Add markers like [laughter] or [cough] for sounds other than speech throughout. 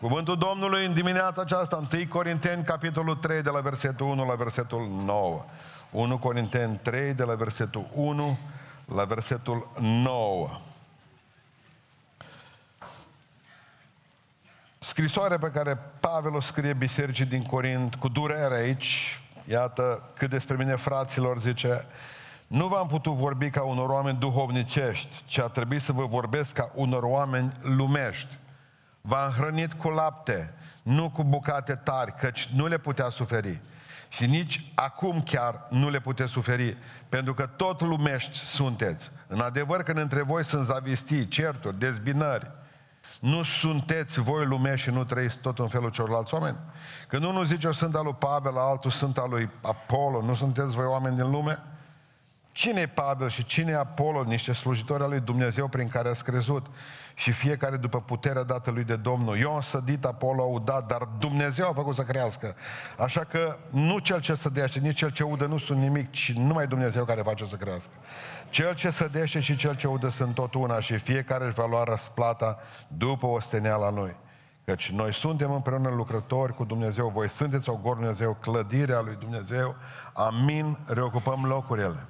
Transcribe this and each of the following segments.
Cuvântul Domnului în dimineața aceasta, 1 Corinteni, capitolul 3, de la versetul 1 la versetul 9. 1 Corinteni 3, de la versetul 1 la versetul 9. Scrisoarea pe care Pavel o scrie bisericii din Corint, cu durere aici, iată cât despre mine, fraților, zice, nu v-am putut vorbi ca unor oameni duhovnicești, ci a trebuit să vă vorbesc ca unor oameni lumești. V-am hrănit cu lapte, nu cu bucate tari, căci nu le putea suferi. Și nici acum chiar nu le puteți suferi, pentru că tot lumești sunteți. În adevăr că între voi sunt zavistii, certuri, dezbinări. Nu sunteți voi lumești și nu trăiți tot în felul celorlalți oameni? Când unul zice eu sunt al lui Pavel, altul sunt al lui Apollo, nu sunteți voi oameni din lume? Cine e Pavel și cine e Apollo? Niște slujitori al lui Dumnezeu prin care ați crezut și fiecare după puterea dată lui de Domnul. Eu am sădit, Apollo au dat, dar Dumnezeu a făcut să crească. Așa că nu cel ce sădește, nici cel ce udă nu sunt nimic, ci numai Dumnezeu care face să crească. Cel ce sădește și cel ce udă sunt tot una și fiecare își va lua răsplata după osteneala lui. Căci noi suntem împreună lucrători cu Dumnezeu, voi sunteți o gor Dumnezeu, clădirea lui Dumnezeu. Amin, reocupăm locurile.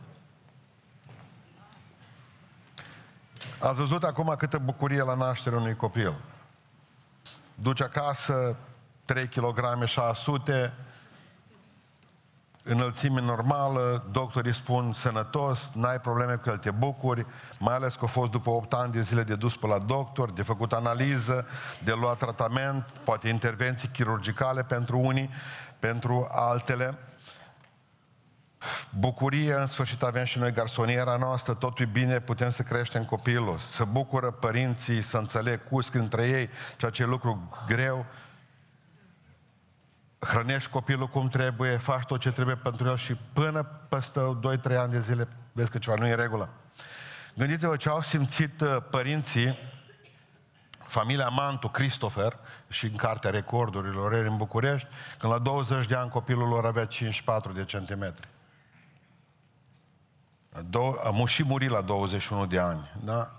Ați văzut acum câtă bucurie la nașterea unui copil. Duci acasă 3 kg 600, înălțime normală, doctorii spun sănătos, n-ai probleme că te bucuri, mai ales că a fost după 8 ani de zile de dus pe la doctor, de făcut analiză, de luat tratament, poate intervenții chirurgicale pentru unii, pentru altele bucurie, în sfârșit avem și noi garsoniera noastră, totul e bine, putem să creștem copilul, să bucură părinții, să înțeleg cusc între ei, ceea ce e lucru greu, hrănești copilul cum trebuie, faci tot ce trebuie pentru el și până peste 2-3 ani de zile vezi că ceva nu e în regulă. Gândiți-vă ce au simțit uh, părinții, familia Mantu, Christopher, și în cartea recordurilor în București, când la 20 de ani copilul lor avea 54 de centimetri. Am și murit la 21 de ani, da?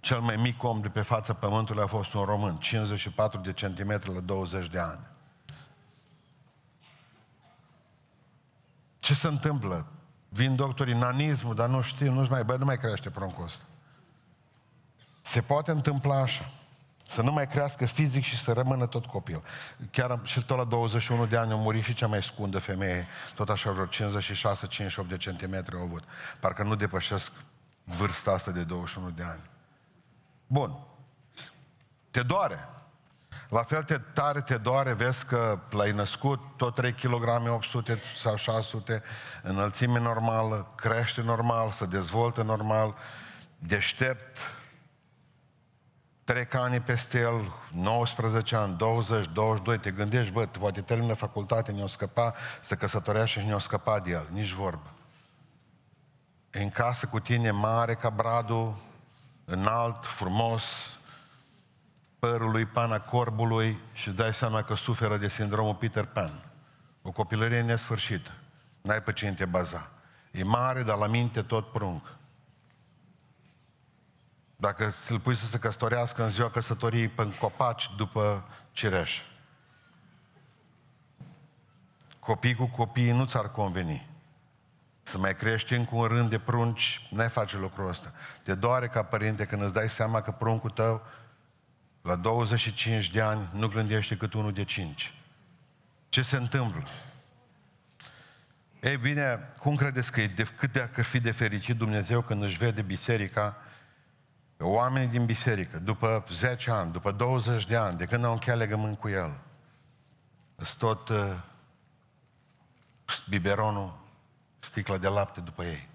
Cel mai mic om de pe fața pământului a fost un român, 54 de centimetri la 20 de ani. Ce se întâmplă? Vin doctorii nanismul, dar nu știu, nu mai, bă, nu mai crește pruncul ăsta. Se poate întâmpla așa. Să nu mai crească fizic și să rămână tot copil. Chiar și tot la 21 de ani a murit și cea mai scundă femeie, tot așa vreo 56-58 de centimetri au avut. Parcă nu depășesc vârsta asta de 21 de ani. Bun. Te doare. La fel te tare te doare, vezi că l-ai născut tot 3 kg 800 sau 600, înălțime normală, crește normal, se dezvoltă normal, deștept, trec ani peste el, 19 ani, 20, 22, te gândești, bă, poate termină facultate, ne-o scăpa, să căsătorească și ne-o scăpa de el, nici vorbă. E în casă cu tine mare ca bradul, înalt, frumos, părul lui pana corbului și dai seama că suferă de sindromul Peter Pan. O copilărie nesfârșită. N-ai pe cine te baza. E mare, dar la minte tot prunc. Dacă îl pui să se căsătorească în ziua căsătoriei pe copaci după cireș. Copii cu copii nu ți-ar conveni. Să mai crești încă un rând de prunci, n-ai face lucrul ăsta. Te doare ca părinte când îți dai seama că pruncul tău la 25 de ani nu gândește cât unul de 5. Ce se întâmplă? Ei bine, cum credeți că e de, cât de ar fi de fericit Dumnezeu când își vede biserica oamenii din biserică, după 10 ani, după 20 de ani, de când au încheiat legământ cu el, sunt tot uh, biberonul, sticla de lapte după ei.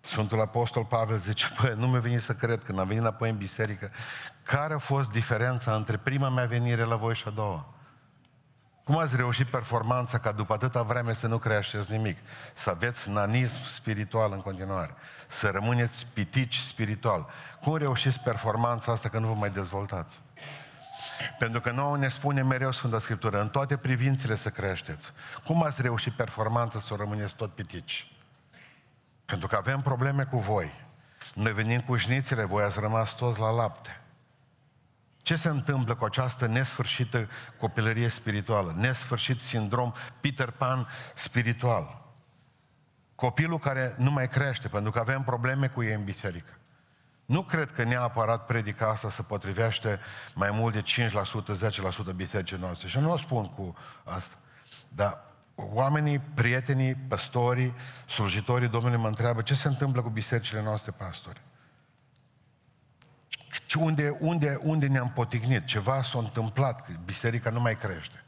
Sfântul Apostol Pavel zice, păi, nu mi-a venit să cred când am venit înapoi în biserică, care a fost diferența între prima mea venire la voi și a doua? Cum ați reușit performanța ca după atâta vreme să nu creașteți nimic? Să aveți nanism spiritual în continuare. Să rămâneți pitici spiritual. Cum reușiți performanța asta că nu vă mai dezvoltați? Pentru că nouă ne spune mereu Sfânta Scriptură, în toate privințele să creșteți. Cum ați reușit performanța să rămâneți tot pitici? Pentru că avem probleme cu voi. Noi venim cu șnițele, voi ați rămas toți la lapte. Ce se întâmplă cu această nesfârșită copilărie spirituală, nesfârșit sindrom Peter Pan spiritual? Copilul care nu mai crește, pentru că avem probleme cu ei în biserică. Nu cred că neapărat predica asta se potrivește mai mult de 5%, 10% bisericii noastre. Și nu o spun cu asta. Dar oamenii, prietenii, păstorii, slujitorii Domnului mă întreabă ce se întâmplă cu bisericile noastre, pastori. Unde, unde, unde ne-am potignit? Ceva s-a întâmplat, că biserica nu mai crește.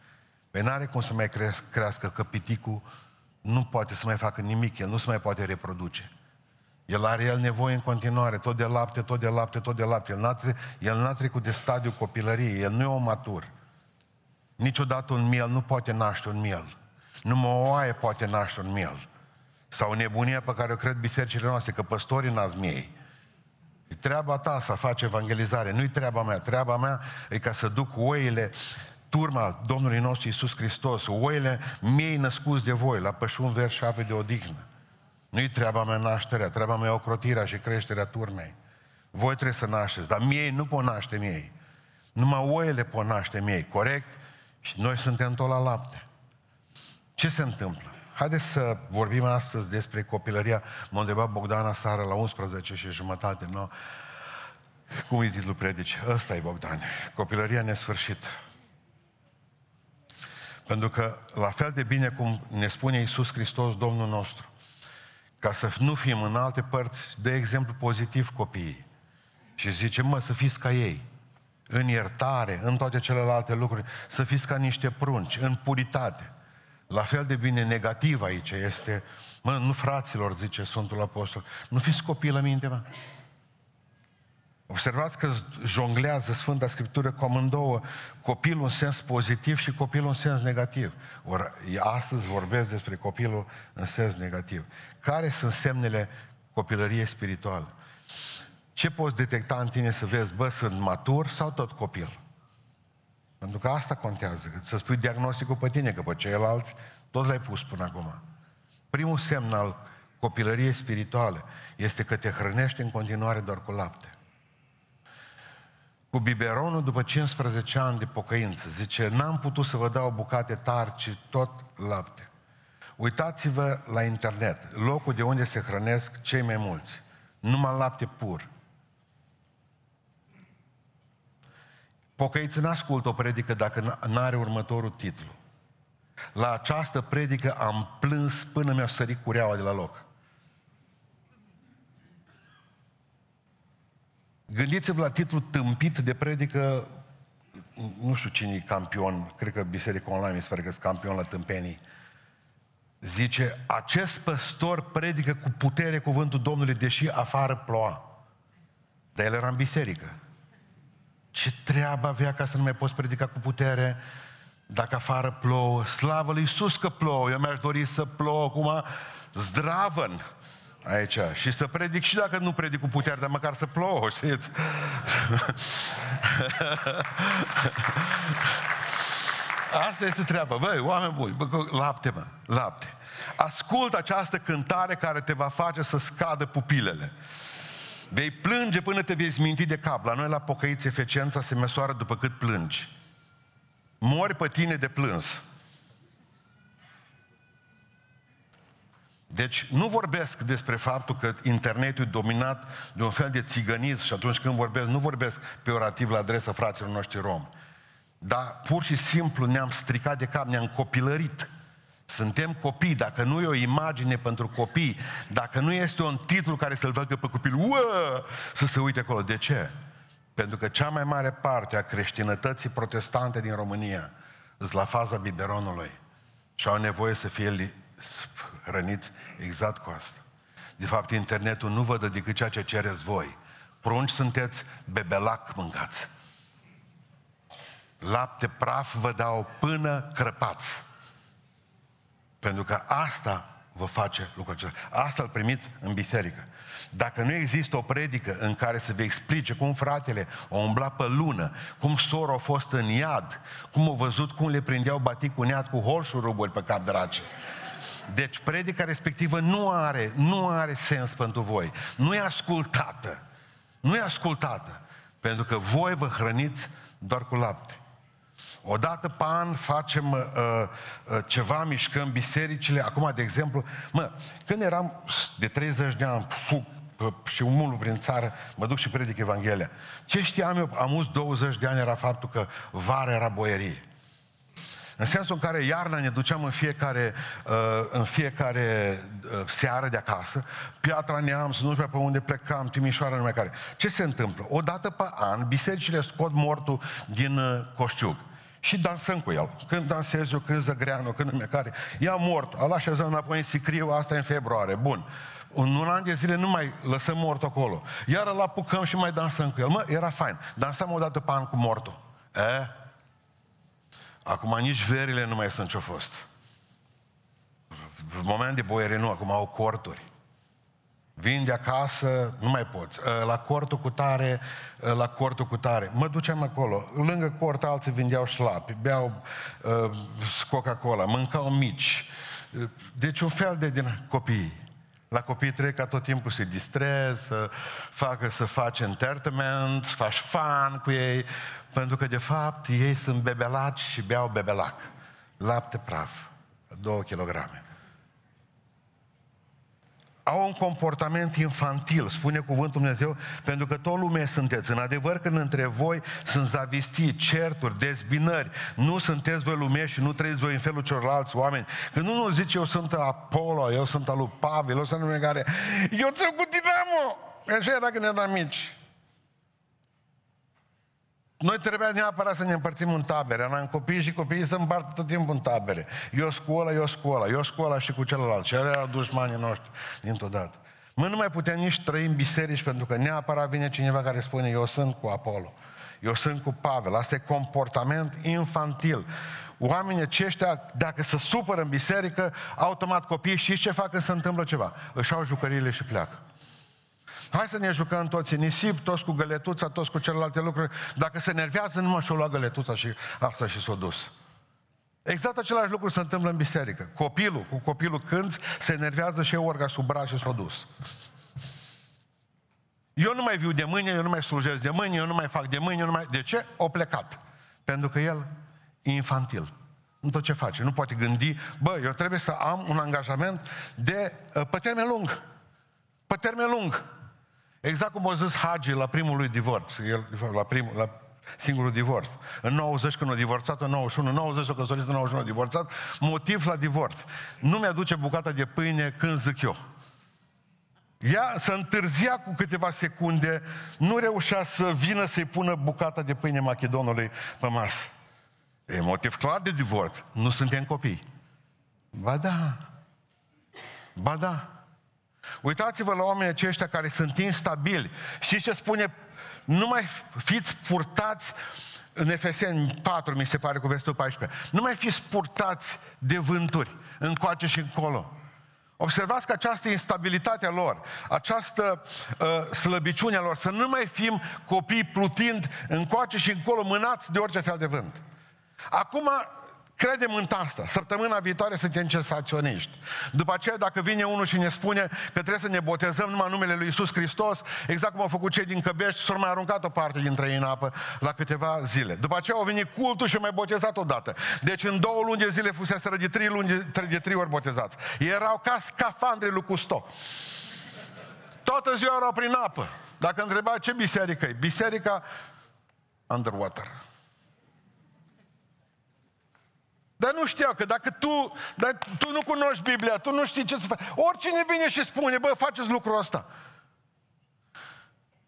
Păi n-are cum să mai crească, că piticul nu poate să mai facă nimic, el nu se mai poate reproduce. El are el nevoie în continuare, tot de lapte, tot de lapte, tot de lapte. El n-a, el n-a trecut de stadiul copilăriei, el nu e om matur. Niciodată un miel nu poate naște un miel. Numai o oaie poate naște un miel. Sau nebunia pe care o cred bisericile noastre, că păstorii nasc miei. E treaba ta să faci evangelizare, nu-i treaba mea. Treaba mea e ca să duc oile, turma Domnului nostru Iisus Hristos, oile miei născuți de voi, la pășun vers și ape de odihnă. Nu-i treaba mea nașterea, treaba mea ocrotirea și creșterea turmei. Voi trebuie să nașteți, dar miei nu pot naște miei. Numai oile pot naște miei, corect? Și noi suntem tot la lapte. Ce se întâmplă? Haideți să vorbim astăzi despre copilăria. M-a întrebat Bogdana seara la 11 și jumătate. No? Cum e titlul predici? Ăsta e Bogdan. Copilăria nesfârșită. Pentru că, la fel de bine cum ne spune Iisus Hristos, Domnul nostru, ca să nu fim în alte părți, de exemplu pozitiv copiii. Și zice, mă, să fiți ca ei. În iertare, în toate celelalte lucruri, să fiți ca niște prunci, în puritate. La fel de bine negativ aici este, mă, nu fraților, zice Sfântul Apostol, nu fiți copii la minte, mă. Observați că jonglează Sfânta Scriptură cu amândouă copilul în sens pozitiv și copilul în sens negativ. Ori astăzi vorbesc despre copilul în sens negativ. Care sunt semnele copilăriei spirituale? Ce poți detecta în tine să vezi, bă, sunt matur sau tot copil? Pentru că asta contează, să spui diagnosticul pe tine, că pe ceilalți tot l-ai pus până acum. Primul semn al copilăriei spirituale este că te hrănești în continuare doar cu lapte. Cu biberonul după 15 ani de pocăință, zice, n-am putut să vă dau bucate tari, ci tot lapte. Uitați-vă la internet, locul de unde se hrănesc cei mai mulți. Numai lapte pur. Pocăiți n-ascultă o predică dacă n-are următorul titlu. La această predică am plâns până mi-a sărit cureaua de la loc. Gândiți-vă la titlul tâmpit de predică, nu știu cine e campion, cred că Biserica Online mi se pare că campion la tâmpenii. Zice, acest păstor predică cu putere cuvântul Domnului, deși afară ploua. Dar el era în biserică. Ce treabă avea ca să nu mai poți predica cu putere dacă afară plouă? Slavă lui Iisus că plouă. Eu mi-aș dori să plouă acum zdravăn aici. Și să predic și dacă nu predic cu putere, dar măcar să plouă, [laughs] știți? Asta este treaba. Băi, oameni buni, bă, lapte, mă, lapte. Ascultă această cântare care te va face să scadă pupilele. Vei plânge până te vei minti de cap. La noi, la pocăiți, eficiența se măsoară după cât plângi. Mori pe tine de plâns. Deci nu vorbesc despre faptul că internetul e dominat de un fel de țigănism și atunci când vorbesc, nu vorbesc peorativ la adresa fraților noștri romi. Dar pur și simplu ne-am stricat de cap, ne-am copilărit. Suntem copii, dacă nu e o imagine pentru copii, dacă nu este un titlu care să-l facă pe copil, uă, să se uite acolo. De ce? Pentru că cea mai mare parte a creștinătății protestante din România sunt la faza biberonului și au nevoie să fie hrăniți exact cu asta. De fapt, internetul nu vă dă decât ceea ce cereți voi. Prunci sunteți, bebelac mâncați. Lapte praf vă dau până crăpați. Pentru că asta vă face lucrul acesta. Asta îl primiți în biserică. Dacă nu există o predică în care să vă explice cum fratele a umblat pe lună, cum sora a fost în iad, cum a văzut cum le prindeau baticul în iad cu holșuruburi pe cap drace, deci predica respectivă nu are, nu are sens pentru voi. Nu e ascultată. Nu e ascultată. Pentru că voi vă hrăniți doar cu lapte. O dată pe an facem uh, uh, ceva, mișcăm bisericile. Acum, de exemplu, mă, când eram de 30 de ani, fug uh, și un mult prin țară, mă duc și predic Evanghelia. Ce știam eu, am 20 de ani, era faptul că vara era boierie. În sensul în care iarna ne duceam în fiecare, uh, în fiecare uh, seară de acasă, Piatra Neam, să nu știu pe unde plecam, Timișoara, numai care. Ce se întâmplă? O dată pe an, bisericile scot mortul din uh, coșciug și dansăm cu el. Când dansez eu, când zăgreanu, când îmi care, ia mort, îl așezăm înapoi în sicriu, asta e în februarie, bun. În un an de zile nu mai lăsăm mort acolo. Iar îl apucăm și mai dansăm cu el. Mă, era fain. Dansam o dată pe an cu mortul. E? Acum nici verile nu mai sunt ce-au fost. În moment de boiere nu, acum au corturi. Vin de acasă, nu mai poți. Ă, la cortul cu tare, ă, la cortul cu tare. Mă duceam acolo. Lângă cort alții vindeau șlapi, beau uh, Coca-Cola, mâncau mici. Deci un fel de din copii. La copii trebuie ca tot timpul să-i distrezi, să facă, să faci entertainment, să faci fan cu ei, pentru că de fapt ei sunt bebelaci și beau bebelac. Lapte praf, două kilograme au un comportament infantil, spune cuvântul Dumnezeu, pentru că tot lumea sunteți. În adevăr, când între voi sunt zavistii, certuri, dezbinări, nu sunteți voi lume și nu trăiți voi în felul celorlalți oameni. Când unul zice, eu sunt Apollo, eu sunt al lui Pavel, eu sunt al care, eu ți cu dinamo! Așa era când eram mici. Noi trebuia neapărat să ne împărțim în tabere. Eram copii și copiii să împartă tot timpul în tabere. Eu școala, eu școala, eu școala și cu celălalt. Și ele erau dușmanii noștri dintr-o dată. Mă nu mai putem nici trăi în biserici pentru că neapărat vine cineva care spune eu sunt cu Apollo. Eu sunt cu Pavel. Asta e comportament infantil. Oamenii aceștia, dacă se supără în biserică, automat copiii și ce fac când se întâmplă ceva? Își au jucăriile și pleacă. Hai să ne jucăm toți în nisip, toți cu găletuța, toți cu celelalte lucruri. Dacă se nervează, nu mă și-o lua găletuța și asta și s-o dus. Exact același lucru se întâmplă în biserică. Copilul, cu copilul cânți, se enervează și e orga sub braț și s-o dus. Eu nu mai viu de mâine, eu nu mai slujesc de mâine, eu nu mai fac de mâine, eu nu mai... De ce? O plecat. Pentru că el e infantil. În tot ce face. Nu poate gândi, bă, eu trebuie să am un angajament de, pe termen lung. Pe termen lung. Exact cum a zis Hagi la primul lui divorț, el, la, primul, la singurul divorț. În 90 când a divorțat, în 91, 90 a căsătorit, în 91 a divorțat, motiv la divorț. Nu mi-aduce bucata de pâine când zic eu. Ea să întârzia cu câteva secunde, nu reușea să vină să-i pună bucata de pâine Macedonului pe masă. E motiv clar de divorț. Nu suntem copii. Ba da. Ba da. Uitați-vă la oamenii aceștia care sunt instabili. Știți ce spune? Nu mai fiți purtați în Efeseni 4, mi se pare, cu versetul 14. Nu mai fiți purtați de vânturi, încoace și încolo. Observați că această instabilitate a lor, această uh, slăbiciune a lor, să nu mai fim copii plutind încoace și încolo, mânați de orice fel de vânt. Acum, Credem în asta. Săptămâna viitoare suntem sensaționiști. După aceea, dacă vine unul și ne spune că trebuie să ne botezăm numai numele lui Isus Hristos, exact cum au făcut cei din Căbești, s-au mai aruncat o parte dintre ei în apă la câteva zile. După aceea au venit cultul și au mai botezat odată. Deci în două luni de zile fusese de trei luni, de, de trei ori botezați. Erau ca scafandre lui Custo. Toată ziua erau prin apă. Dacă întreba ce biserică e, biserica underwater. Dar nu știau că dacă tu, dar tu nu cunoști Biblia, tu nu știi ce să faci. Oricine vine și spune, bă, faceți lucrul ăsta.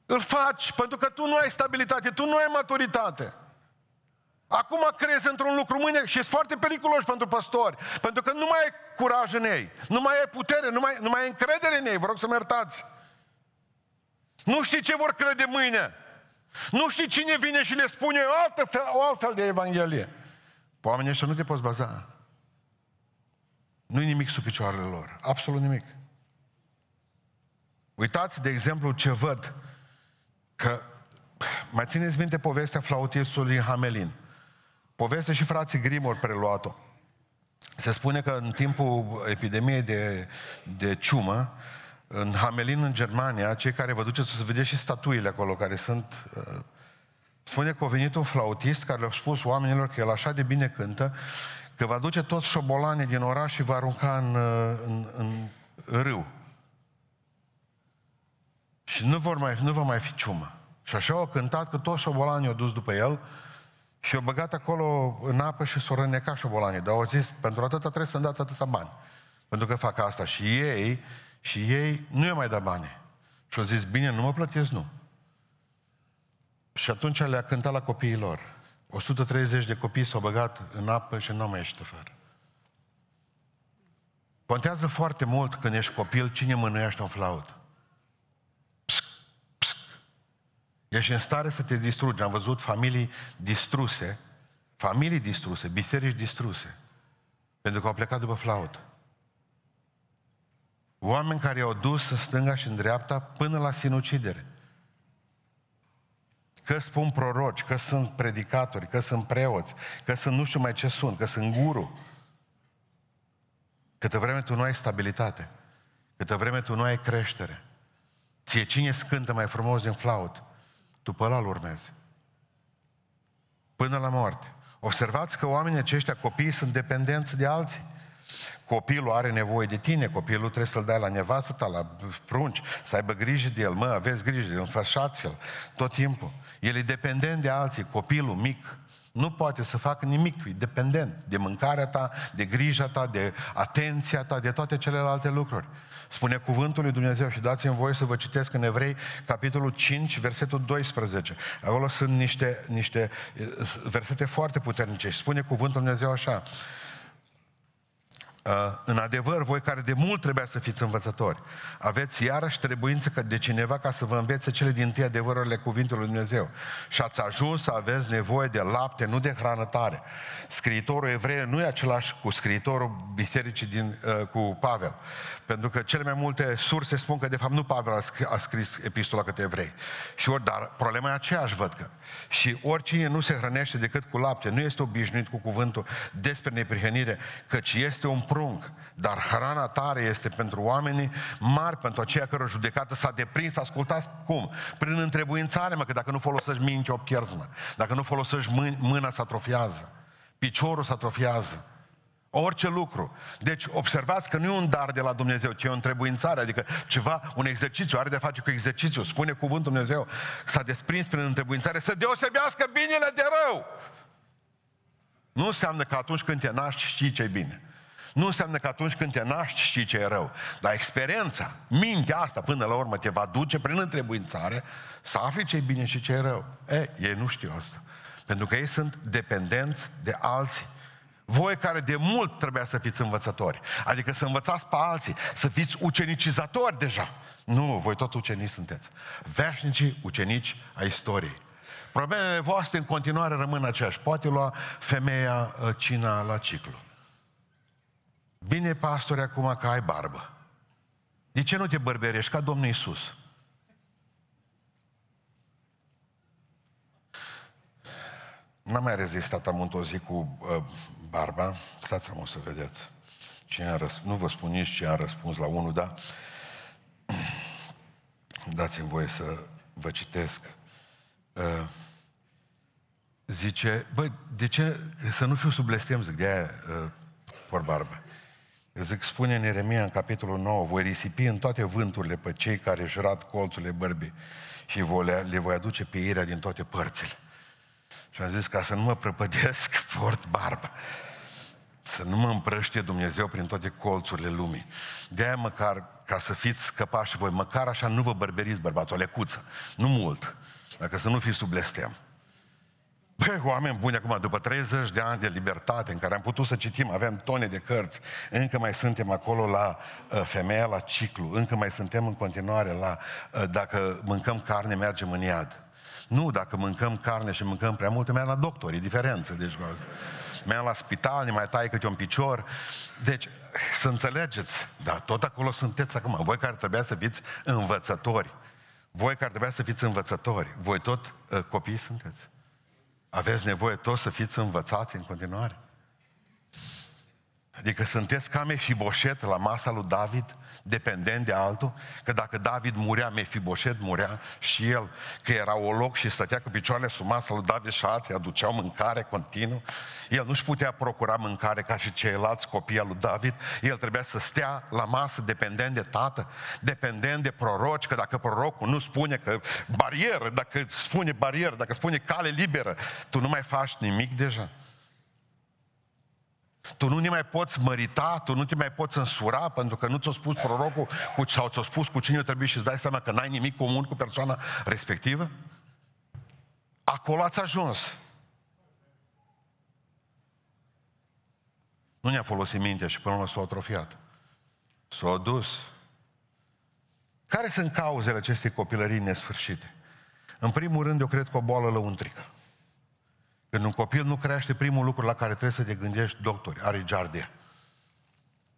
Îl faci pentru că tu nu ai stabilitate, tu nu ai maturitate. Acum crezi într-un lucru mâine și ești foarte periculos pentru păstori, pentru că nu mai ai curaj în ei, nu mai ai putere, nu mai, nu mai ai încredere în ei, vă rog să mă iertați. Nu știi ce vor crede mâine. Nu știi cine vine și le spune o altă fel, o altfel de Evanghelie. Pe oamenii ăștia nu te poți baza. Nu-i nimic sub picioarele lor. Absolut nimic. Uitați, de exemplu, ce văd. Că mai țineți minte povestea flautistului Hamelin. Povestea și frații Grimor preluat-o. Se spune că în timpul epidemiei de, de ciumă, în Hamelin, în Germania, cei care vă duceți să vedeți și statuile acolo, care sunt uh, Spune că a venit un flautist care le-a spus oamenilor că el așa de bine cântă, că va duce toți șobolanii din oraș și va arunca în, în, în, în râu. Și nu, vor mai, nu va mai fi ciumă. Și așa au cântat că toți șobolanii au dus după el și au băgat acolo în apă și s-au rănecat șobolanii. Dar au zis, pentru atâta trebuie să-mi dați atâția bani. Pentru că fac asta. Și ei, și ei nu i-au mai dat bani. Și au zis, bine, nu mă plătesc, nu. Și atunci le-a cântat la copiii lor. 130 de copii s-au băgat în apă și nu au mai ieșit afară. Contează foarte mult când ești copil cine mânuiește un flaut. Psc, psc. Ești în stare să te distrugi. Am văzut familii distruse, familii distruse, biserici distruse, pentru că au plecat după flaut. Oameni care au dus în stânga și în dreapta până la sinucidere. Că spun proroci, că sunt predicatori, că sunt preoți, că sunt nu știu mai ce sunt, că sunt guru. Câtă vreme tu nu ai stabilitate, câtă vreme tu nu ai creștere, ție cine scântă mai frumos din flaut, tu pe ăla urmezi. Până la moarte. Observați că oamenii aceștia, copiii, sunt dependenți de alții. Copilul are nevoie de tine, copilul trebuie să-l dai la nevastă ta, la prunci, să aibă grijă de el, mă, aveți grijă de el, înfășați-l tot timpul. El e dependent de alții, copilul mic, nu poate să facă nimic, e dependent de mâncarea ta, de grija ta, de atenția ta, de toate celelalte lucruri. Spune cuvântul lui Dumnezeu și dați-mi voie să vă citesc în Evrei, capitolul 5, versetul 12. Acolo sunt niște, niște eh, versete foarte puternice și spune cuvântul lui Dumnezeu așa. Uh, în adevăr, voi care de mult trebuia să fiți învățători, aveți iarăși trebuință că de cineva ca să vă învețe cele din tâi adevărurile cuvintului Lui Dumnezeu. Și ați ajuns să aveți nevoie de lapte, nu de hrană tare. Scriitorul evrei nu e același cu scriitorul bisericii din, uh, cu Pavel. Pentru că cele mai multe surse spun că de fapt nu Pavel a scris epistola către evrei. Și ori, dar problema e aceeași, văd că. Și oricine nu se hrănește decât cu lapte, nu este obișnuit cu cuvântul despre neprihănire, căci este un prunc, dar hrana tare este pentru oamenii mari, pentru aceia care o judecată s-a deprins, ascultați cum? Prin întrebuințare, mă, că dacă nu folosești minte, o pierzi, mă. Dacă nu folosești mâna, mâna se atrofiază. Piciorul se atrofiază. Orice lucru. Deci observați că nu e un dar de la Dumnezeu, ci e o întrebuințare, adică ceva, un exercițiu, are de face cu exercițiu. Spune cuvântul Dumnezeu, s-a desprins prin întrebuințare să deosebească binele de rău. Nu înseamnă că atunci când te naști știi ce e bine. Nu înseamnă că atunci când te naști știi ce e rău. Dar experiența, mintea asta, până la urmă, te va duce prin întrebuințare să afli ce e bine și ce e rău. E, ei nu știu asta. Pentru că ei sunt dependenți de alții. Voi care de mult trebuia să fiți învățători, adică să învățați pe alții, să fiți ucenicizatori deja. Nu, voi tot ucenici sunteți. Veșnicii ucenici a istoriei. Problemele voastre în continuare rămân aceeași. Poate lua femeia uh, cina la ciclu. Bine, pastore, acum că ai barbă. De ce nu te bărberești ca Domnul Iisus? N-am mai rezistat, am o zi cu uh, barba. Stați mă să vedeți. Ce am răspuns, nu vă spun nici ce am răspuns la unul, dar [clears throat] dați-mi voie să vă citesc. Uh, zice, băi, de ce să nu fiu sub blestem, zic, de aia uh, por barbă. Zic, spune în Ieremia, în capitolul 9, voi risipi în toate vânturile pe cei care își rad colțurile bărbii și le voi aduce pe irea din toate părțile. Și am zis, ca să nu mă prăpădesc, [laughs] port barbă. Să nu mă împrăște Dumnezeu prin toate colțurile lumii. De-aia măcar, ca să fiți scăpași voi, măcar așa nu vă bărberiți bărbatul, o lecuță. Nu mult, dacă să nu fiți sub blestem. Băi, oameni buni, acum, după 30 de ani de libertate în care am putut să citim, avem tone de cărți, încă mai suntem acolo la uh, femeia la ciclu, încă mai suntem în continuare la uh, dacă mâncăm carne, mergem în iad. Nu, dacă mâncăm carne și mâncăm prea mult, mergem la doctor, e diferență. Deci, mergem la spital, ne mai tai câte un picior. Deci, să înțelegeți, dar tot acolo sunteți acum. Voi care trebuia să fiți învățători. Voi care trebuia să fiți învățători. Voi tot uh, copii sunteți. Aveți nevoie tot să fiți învățați în continuare. Adică sunteți ca Mefiboset la masa lui David, dependent de altul, că dacă David murea, Mefiboset murea și el, că era o loc și stătea cu picioarele sub masa lui David și alții aduceau mâncare continuu. El nu-și putea procura mâncare ca și ceilalți copii al lui David, el trebuia să stea la masă dependent de tată, dependent de proroci, că dacă prorocul nu spune că barieră, dacă spune barieră, dacă spune cale liberă, tu nu mai faci nimic deja. Tu nu ne mai poți mărita, tu nu te mai poți însura pentru că nu ți-a spus prorocul cu, sau ți-a spus cu cine trebuie și îți dai seama că n-ai nimic comun cu persoana respectivă? Acolo ați ajuns. Nu ne-a folosit mintea și până la s-a atrofiat. S-a dus. Care sunt cauzele acestei copilării nesfârșite? În primul rând, eu cred că o boală lăuntrică. Când un copil nu crește, primul lucru la care trebuie să te gândești, doctori, are giardia.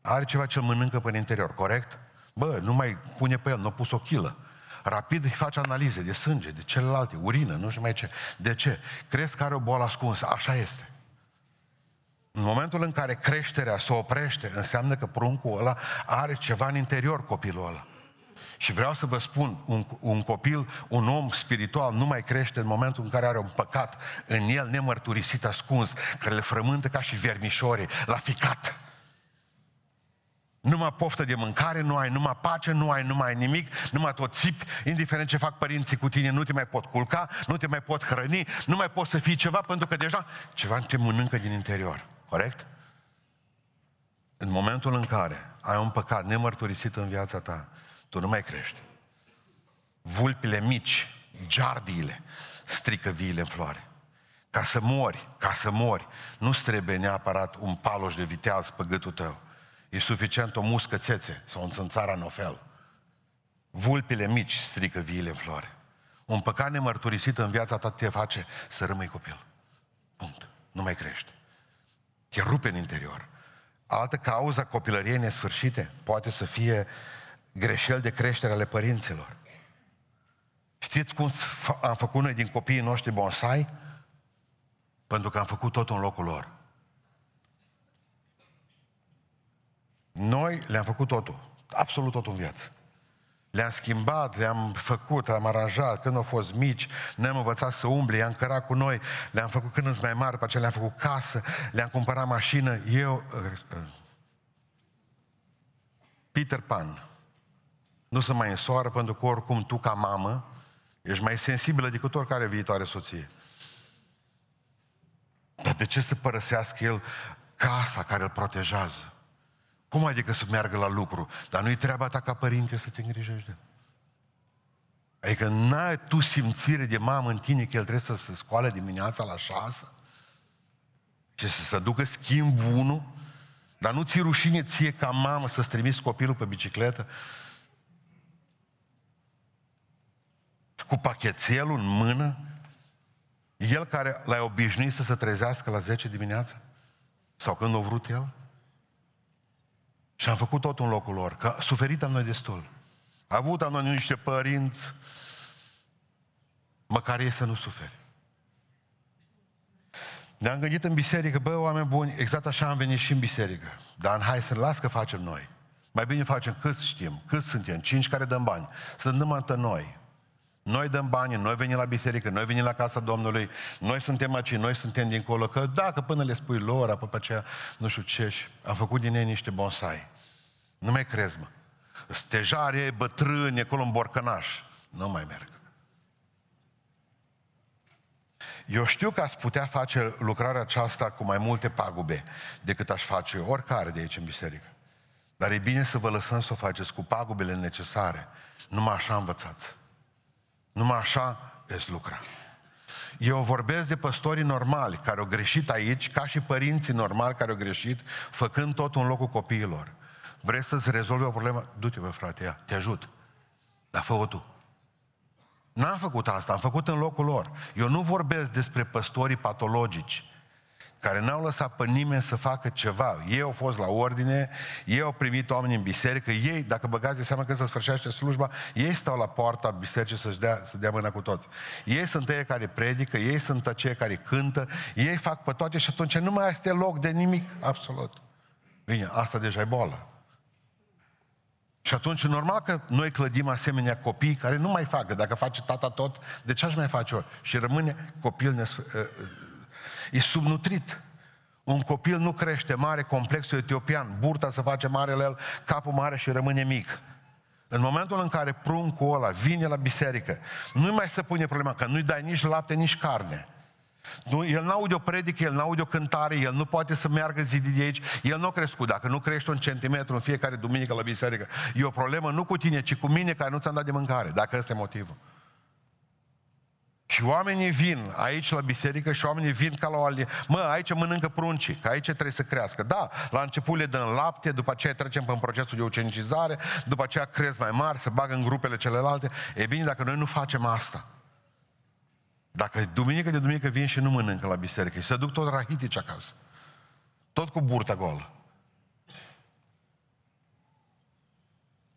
Are ceva ce mănâncă pe interior, corect? Bă, nu mai pune pe el, nu a pus o chilă. Rapid îi face analize de sânge, de celelalte, urină, nu știu mai ce. De ce? Crezi că are o boală ascunsă. Așa este. În momentul în care creșterea se oprește, înseamnă că pruncul ăla are ceva în interior, copilul ăla. Și vreau să vă spun, un, un copil, un om spiritual nu mai crește în momentul în care are un păcat în el nemărturisit, ascuns, care le frământă ca și vermișoare, la ficat. Numai poftă de mâncare nu ai, numai pace nu ai, nu mai ai nimic, numai tot țipi, indiferent ce fac părinții cu tine, nu te mai pot culca, nu te mai pot hrăni, nu mai poți să fii ceva, pentru că deja ceva te mănâncă din interior. Corect? În momentul în care ai un păcat nemărturisit în viața ta, tu nu mai crești. Vulpile mici, giardiile, strică viile în floare. Ca să mori, ca să mori, nu trebuie neapărat un paloș de viteaz pe gâtul tău. E suficient o muscă țețe sau un țânțar anofel. Vulpile mici strică viile în floare. Un păcat nemărturisit în viața ta te face să rămâi copil. Punct. Nu mai crești. Te rupe în interior. Altă cauză copilăriei nesfârșite poate să fie greșeli de creștere ale părinților. Știți cum am făcut noi din copiii noștri bonsai? Pentru că am făcut tot în locul lor. Noi le-am făcut totul, absolut totul în viață. Le-am schimbat, le-am făcut, le-am aranjat, când au fost mici, ne-am învățat să umble, i-am cărat cu noi, le-am făcut când sunt mai mari, pe aceea le-am făcut casă, le-am cumpărat mașină. Eu, uh, uh, Peter Pan, nu să mai însoară, pentru că oricum tu ca mamă ești mai sensibilă decât oricare viitoare soție. Dar de ce să părăsească el casa care îl protejează? Cum adică să meargă la lucru? Dar nu-i treaba ta ca părinte să te îngrijești de el. Adică n-ai tu simțire de mamă în tine că el trebuie să se scoale dimineața la șasă și să se ducă schimb unul, dar nu ți rușine ție ca mamă să-ți trimiți copilul pe bicicletă cu pachetelul în mână, el care l-a obișnuit să se trezească la 10 dimineața? Sau când a vrut el? Și am făcut tot în locul lor, că suferit am noi destul. A avut am noi niște părinți, măcar ei să nu suferi. Ne-am gândit în biserică, bă, oameni buni, exact așa am venit și în biserică. Dar hai să las că facem noi. Mai bine facem cât știm, cât suntem, cinci care dăm bani. Să numai noi. Noi dăm bani, noi venim la biserică, noi venim la casa Domnului, noi suntem aici, noi suntem dincolo, că dacă până le spui lor, apă pe aceea, nu știu ce, și am făcut din ei niște bonsai. Nu mai crezi, mă. Stejare, bătrâni, acolo în borcănaș. Nu mai merg. Eu știu că ați putea face lucrarea aceasta cu mai multe pagube decât aș face eu, oricare de aici în biserică. Dar e bine să vă lăsăm să o faceți cu pagubele necesare. Numai așa învățați. Numai așa veți lucra. Eu vorbesc de păstorii normali care au greșit aici, ca și părinții normali care au greșit, făcând tot în locul copiilor. Vreți să-ți rezolvi o problemă? Du-te, bă, frate, ia, te ajut. Dar fă-o tu. N-am făcut asta, am făcut în locul lor. Eu nu vorbesc despre păstorii patologici, care n-au lăsat pe nimeni să facă ceva. Ei au fost la ordine, ei au primit oameni în biserică, ei, dacă băgați de seama că se sfârșește slujba, ei stau la poarta bisericii să-și dea, să dea mâna cu toți. Ei sunt ei care predică, ei sunt cei care cântă, ei fac pe toate și atunci nu mai este loc de nimic, absolut. Bine, asta deja e boală. Și atunci, normal că noi clădim asemenea copii care nu mai fac. Dacă face tata tot, de ce aș mai face eu? Și rămâne copil nes- ă, ă, e subnutrit. Un copil nu crește mare, complexul etiopian, burta să face marele el, capul mare și rămâne mic. În momentul în care pruncul ăla vine la biserică, nu mai se pune problema că nu-i dai nici lapte, nici carne. Nu, el n-aude o predică, el n-aude o cântare, el nu poate să meargă zi de aici, el nu a crescut. Dacă nu crește un centimetru în fiecare duminică la biserică, e o problemă nu cu tine, ci cu mine care nu ți-am dat de mâncare, dacă ăsta e motivul. Și oamenii vin aici la biserică și oamenii vin ca la o alie. Mă, aici mănâncă pruncii, că aici trebuie să crească. Da, la început le dăm lapte, după aceea trecem pe procesul de ucenicizare, după aceea cresc mai mari, se bagă în grupele celelalte. E bine, dacă noi nu facem asta, dacă duminică de duminică vin și nu mănâncă la biserică și se duc tot rahitici acasă, tot cu burta goală.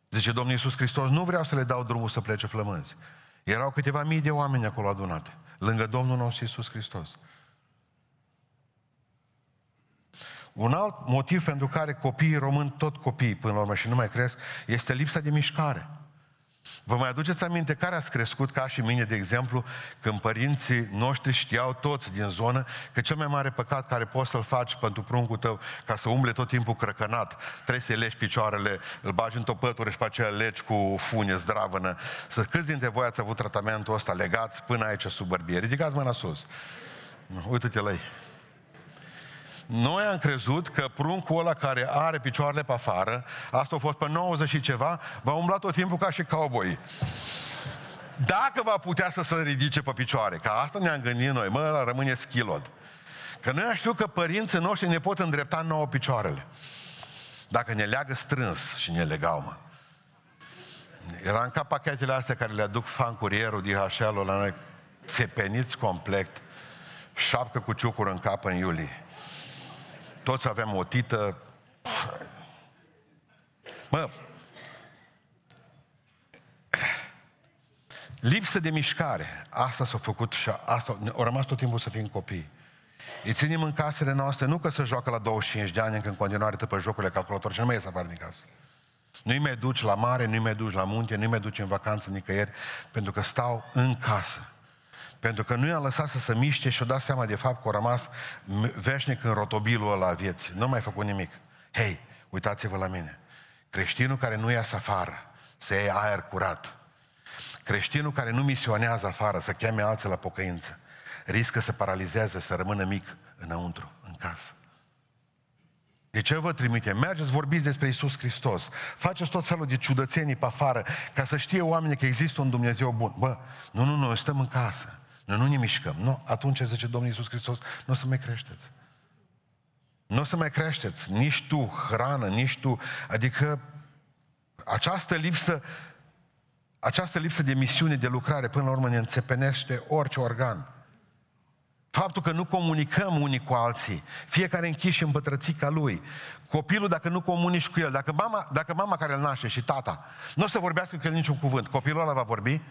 Zice Domnul Iisus Hristos, nu vreau să le dau drumul să plece flămânzi. Erau câteva mii de oameni acolo adunate, lângă Domnul nostru Iisus Hristos. Un alt motiv pentru care copiii români, tot copiii până la urmă și nu mai cresc, este lipsa de mișcare. Vă mai aduceți aminte care ați crescut, ca și mine, de exemplu, când părinții noștri știau toți din zonă că cel mai mare păcat care poți să-l faci pentru pruncul tău, ca să umble tot timpul crăcănat, trebuie să-i legi picioarele, îl bagi în topături și pe aceea legi cu fune zdravănă. Să câți dintre voi ați avut tratamentul ăsta legați până aici sub bărbie? Ridicați mâna sus. Uită-te la ei. Noi am crezut că pruncul ăla care are picioarele pe afară, asta a fost pe 90 și ceva, va umbla tot timpul ca și cowboy. Dacă va putea să se ridice pe picioare, ca asta ne-am gândit noi, mă, ăla rămâne schilod. Că noi am știut că părinții noștri ne pot îndrepta nouă picioarele. Dacă ne leagă strâns și ne legau, mă. Era în ca pachetele astea care le aduc fan curierul DHL-ul la noi, țepeniți complet, șapcă cu ciucuri în cap în iulie toți avem o tită. Mă, lipsă de mișcare. Asta s-a făcut și asta, au rămas tot timpul să fim copii. Îi ținem în casele noastre, nu că se joacă la 25 de ani, încă în continuare pe jocurile calculator și nu mai ies afară din casă. Nu-i mai duci la mare, nu-i mai duci la munte, nu-i mai duci în vacanță nicăieri, pentru că stau în casă. Pentru că nu i-a lăsat să se miște și-o dat seama de fapt că a rămas veșnic în rotobilul ăla a vieții. Nu mai făcut nimic. Hei, uitați-vă la mine. Creștinul care nu iasă afară, să ia aer curat. Creștinul care nu misionează afară, să cheme alții la pocăință, riscă să paralizeze, să rămână mic înăuntru, în casă. De ce vă trimite? Mergeți, vorbiți despre Isus Hristos. Faceți tot felul de ciudățenii pe afară, ca să știe oamenii că există un Dumnezeu bun. Bă, nu, nu, noi stăm în casă. Noi nu ne mișcăm. Nu, atunci zice Domnul Iisus Hristos, nu o să mai creșteți. Nu o să mai creșteți, nici tu, hrană, nici tu. Adică această lipsă, această lipsă de misiune, de lucrare, până la urmă ne înțepenește orice organ. Faptul că nu comunicăm unii cu alții, fiecare închiși în bătrățica lui. Copilul, dacă nu comunici cu el, dacă mama, dacă mama care îl naște și tata, nu o să vorbească cu el niciun cuvânt, copilul ăla va vorbi?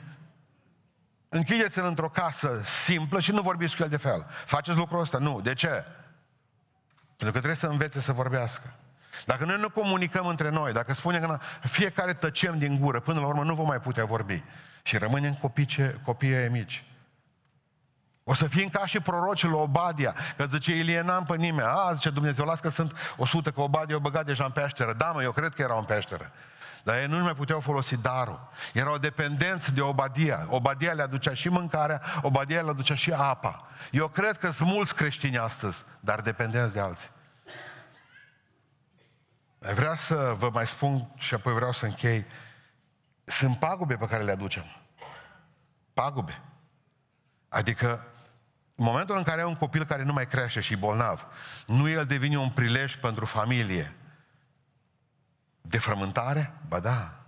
Închideți-l într-o casă simplă și nu vorbiți cu el de fel. Faceți lucrul ăsta? Nu. De ce? Pentru că trebuie să învețe să vorbească. Dacă noi nu comunicăm între noi, dacă spunem că fiecare tăcem din gură, până la urmă nu vom mai putea vorbi. Și rămânem copii, ce, copiii mici. O să fim ca și prorocii lui Obadia, că zice, Ilie n-am pe nimeni. A, zice Dumnezeu, las că sunt 100, că Obadia o băgat deja în peșteră. Da, mă, eu cred că era în peșteră. Dar ei nu mai puteau folosi darul. Erau dependenți de Obadia. Obadia le aducea și mâncarea, Obadia le aducea și apa. Eu cred că sunt mulți creștini astăzi, dar dependenți de alții. Vreau să vă mai spun și apoi vreau să închei. Sunt pagube pe care le aducem. Pagube. Adică, în momentul în care ai un copil care nu mai crește și e bolnav, nu el devine un prilej pentru familie, de frământare? Ba da.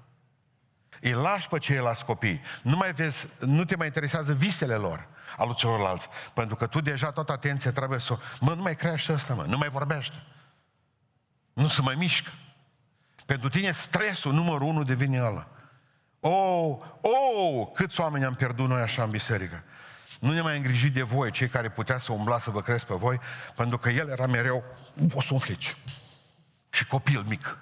Îi lași pe ceilalți copii. Nu, mai vezi, nu te mai interesează visele lor, al celorlalți. Pentru că tu deja toată atenția trebuie să... Mă, nu mai crește ăsta, mă, nu mai vorbește. Nu se mai mișcă. Pentru tine stresul numărul unu devine ăla. Oh, oh, câți oameni am pierdut noi așa în biserică. Nu ne mai îngrijit de voi, cei care putea să umbla să vă crezi pe voi, pentru că el era mereu o suflici. Și copil mic.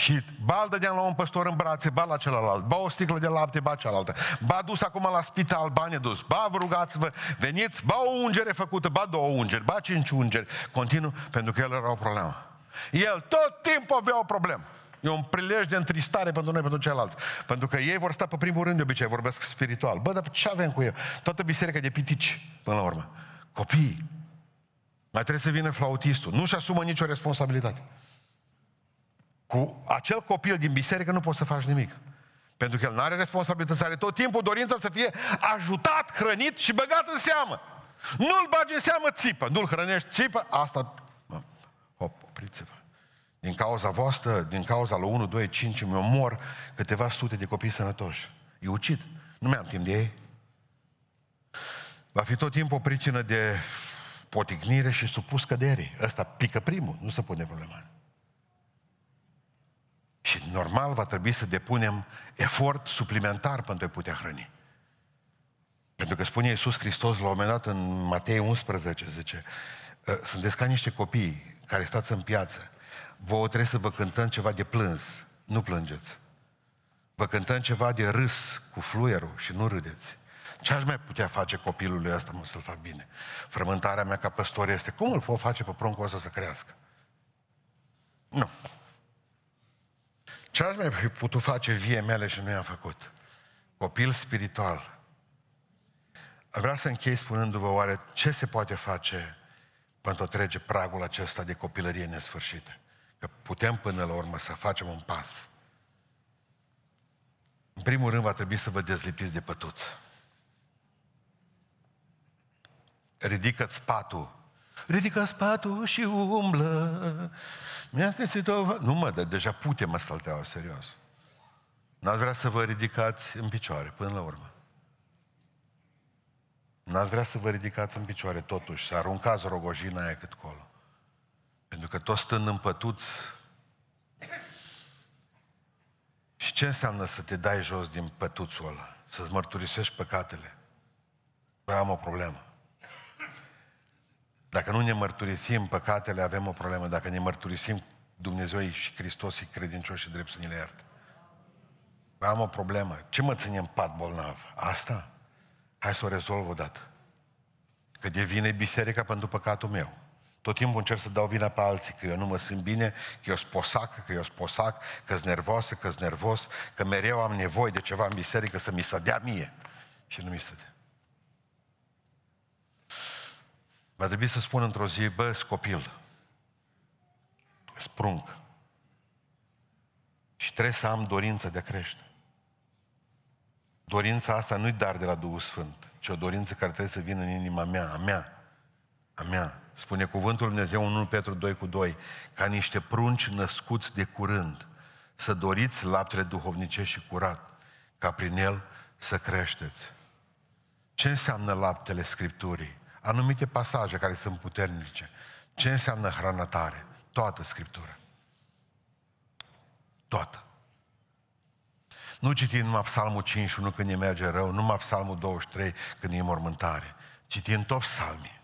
Și ba îl dădeam la un păstor în brațe, ba la celălalt, ba o sticlă de lapte, ba cealaltă, ba dus acum la spital, ba nedus, ba vă rugați-vă, veniți, ba o ungere făcută, ba două ungeri, ba cinci ungeri, continuu, pentru că el era o problemă. El tot timpul avea o problemă. E un prilej de întristare pentru noi, pentru ceilalți. Pentru că ei vor sta pe primul rând de obicei, vorbesc spiritual. Bă, dar ce avem cu el? Toată biserica de pitici, până la urmă. Copii. Mai trebuie să vină flautistul. Nu-și asumă nicio responsabilitate. Cu acel copil din biserică nu poți să faci nimic. Pentru că el nu are responsabilitate, are tot timpul dorința să fie ajutat, hrănit și băgat în seamă. Nu-l bagi în seamă, țipă. Nu-l hrănești, țipă, asta... Hop, opriți-vă. Din cauza voastră, din cauza la 1, 2, 5, mi omor câteva sute de copii sănătoși. E ucid. Nu mi-am timp de ei. Va fi tot timpul o pricină de poticnire și supus căderii. Ăsta pică primul, nu se pune problema. Și normal va trebui să depunem efort suplimentar pentru a putea hrăni. Pentru că spune Iisus Hristos la un moment dat în Matei 11, zice, ă, sunteți ca niște copii care stați în piață. Vă trebuie să vă cântăm ceva de plâns, nu plângeți. Vă cântăm ceva de râs cu fluierul și nu râdeți. Ce aș mai putea face copilului ăsta, mă, să-l fac bine? Frământarea mea ca păstor este, cum îl pot face pe pruncul ăsta să crească? Nu. Ce aș mai fi putut face vie mele și nu i-am făcut? Copil spiritual. Vreau să închei spunându-vă oare ce se poate face pentru a trece pragul acesta de copilărie nesfârșită. Că putem până la urmă să facem un pas. În primul rând va trebui să vă dezlipiți de pătuți. Ridică-ți spatul. Ridică spatul și umblă. Mi-a Nu mă, dar deja pute mă salteau, serios. N-ați vrea să vă ridicați în picioare, până la urmă. N-ați vrea să vă ridicați în picioare totuși, să aruncați rogojina aia cât colo. Pentru că toți stând în pătuți, și ce înseamnă să te dai jos din pătuțul ăla? Să-ți mărturisești păcatele? Păi am o problemă. Dacă nu ne mărturisim păcatele, avem o problemă. Dacă ne mărturisim Dumnezeu și Hristos e credincioși și drept să ne le ierte. Am o problemă. Ce mă ține în pat bolnav? Asta? Hai să o rezolv odată. Că devine biserica pentru păcatul meu. Tot timpul încerc să dau vina pe alții, că eu nu mă simt bine, că eu sunt posac, că eu sunt posac, că sunt nervoasă, că sunt nervos, că mereu am nevoie de ceva în biserică să mi se dea mie. Și nu mi se dea. Va trebui să spun într-o zi, bă, copil, sprung. Și trebuie să am dorință de a crește. Dorința asta nu-i dar de la Duhul Sfânt, ci o dorință care trebuie să vină în inima mea, a mea, a mea. Spune cuvântul Lui Dumnezeu în 1 Petru 2 cu 2, ca niște prunci născuți de curând, să doriți laptele duhovnice și curat, ca prin el să creșteți. Ce înseamnă laptele Scripturii? Anumite pasaje care sunt puternice. Ce înseamnă hrana tare? Toată Scriptura. Toată. Nu citim numai Psalmul 51 când ne merge rău, numai Psalmul 23 când e mormântare. Citim tot psalmii.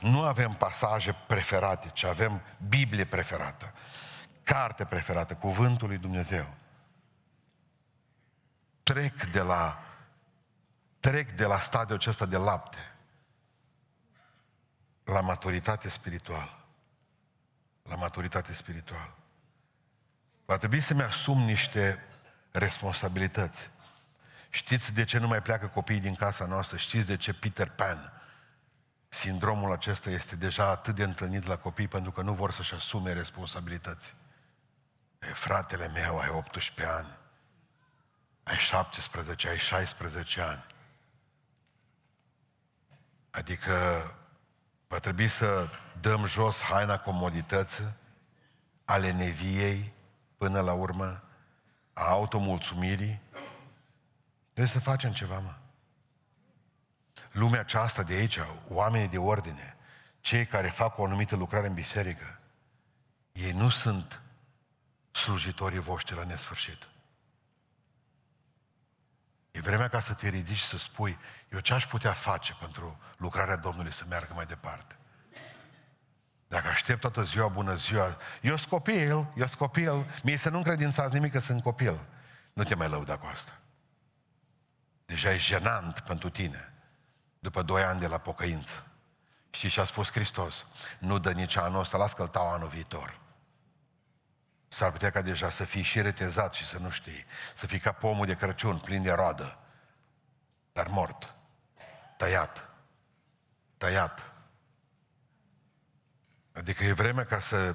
Nu avem pasaje preferate, ci avem Biblie preferată, carte preferată, Cuvântul lui Dumnezeu. Trec de la, trec de la stadiul acesta de lapte la maturitate spirituală. La maturitate spirituală. Va trebui să-mi asum niște responsabilități. Știți de ce nu mai pleacă copiii din casa noastră? Știți de ce Peter Pan? Sindromul acesta este deja atât de întâlnit la copii pentru că nu vor să-și asume responsabilități. E, fratele meu, ai 18 ani, ai 17, ai 16 ani. Adică va trebui să dăm jos haina comodității, ale neviei, până la urmă, a automulțumirii. Trebuie să facem ceva, mă. Lumea aceasta de aici, oamenii de ordine, cei care fac o anumită lucrare în biserică, ei nu sunt slujitorii voștri la nesfârșit. E vremea ca să te ridici și să spui, eu ce aș putea face pentru lucrarea Domnului să meargă mai departe? Dacă aștept toată ziua, bună ziua, eu sunt copil, eu sunt copil, mie să nu încredințați nimic că sunt copil. Nu te mai lăuda cu asta. Deja e jenant pentru tine, după doi ani de la pocăință. Și și-a spus Hristos, nu dă nici anul ăsta, las că anul viitor. S-ar putea ca deja să fii și retezat și să nu știi. Să fii ca pomul de Crăciun, plin de roadă, dar mort, tăiat, tăiat. Adică e vremea ca să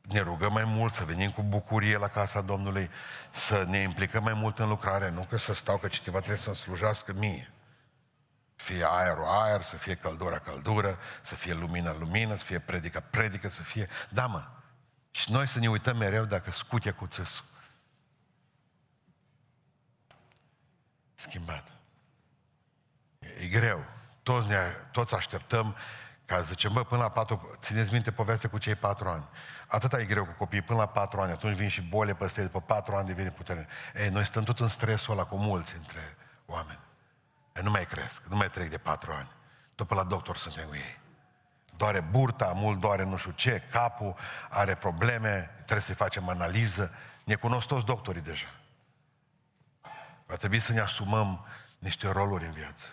ne rugăm mai mult, să venim cu bucurie la casa Domnului, să ne implicăm mai mult în lucrare, nu că să stau că cineva trebuie să-mi slujească mie. Fie aerul aer, să fie căldura căldură, să fie lumină lumină, să fie predică predică, să fie... Da, mă, și noi să ne uităm mereu dacă scute cu țâsul. Schimbat. E, e greu. Toți, ne, toți așteptăm ca zicem, bă, până la patru, țineți minte povestea cu cei patru ani. Atâta e greu cu copiii, până la patru ani, atunci vin și bole peste după patru ani devine putere. Ei, noi stăm tot în stresul ăla cu mulți între oameni. Ei, nu mai cresc, nu mai trec de patru ani. După la doctor suntem cu ei doare burta, mult doare nu știu ce, capul are probleme, trebuie să-i facem analiză. Ne cunosc toți doctorii deja. Va trebui să ne asumăm niște roluri în viață.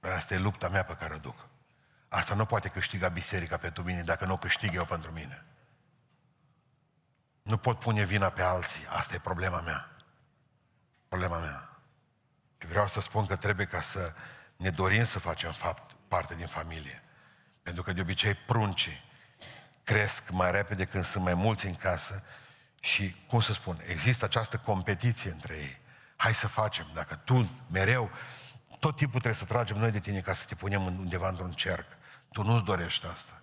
Asta e lupta mea pe care o duc. Asta nu poate câștiga biserica pentru mine dacă nu o câștig eu pentru mine. Nu pot pune vina pe alții. Asta e problema mea. Problema mea. Și vreau să spun că trebuie ca să ne dorim să facem fapt, parte din familie. Pentru că de obicei pruncii cresc mai repede când sunt mai mulți în casă și, cum să spun, există această competiție între ei. Hai să facem. Dacă tu mereu, tot timpul trebuie să tragem noi de tine ca să te punem undeva într-un cerc. Tu nu-ți dorești asta.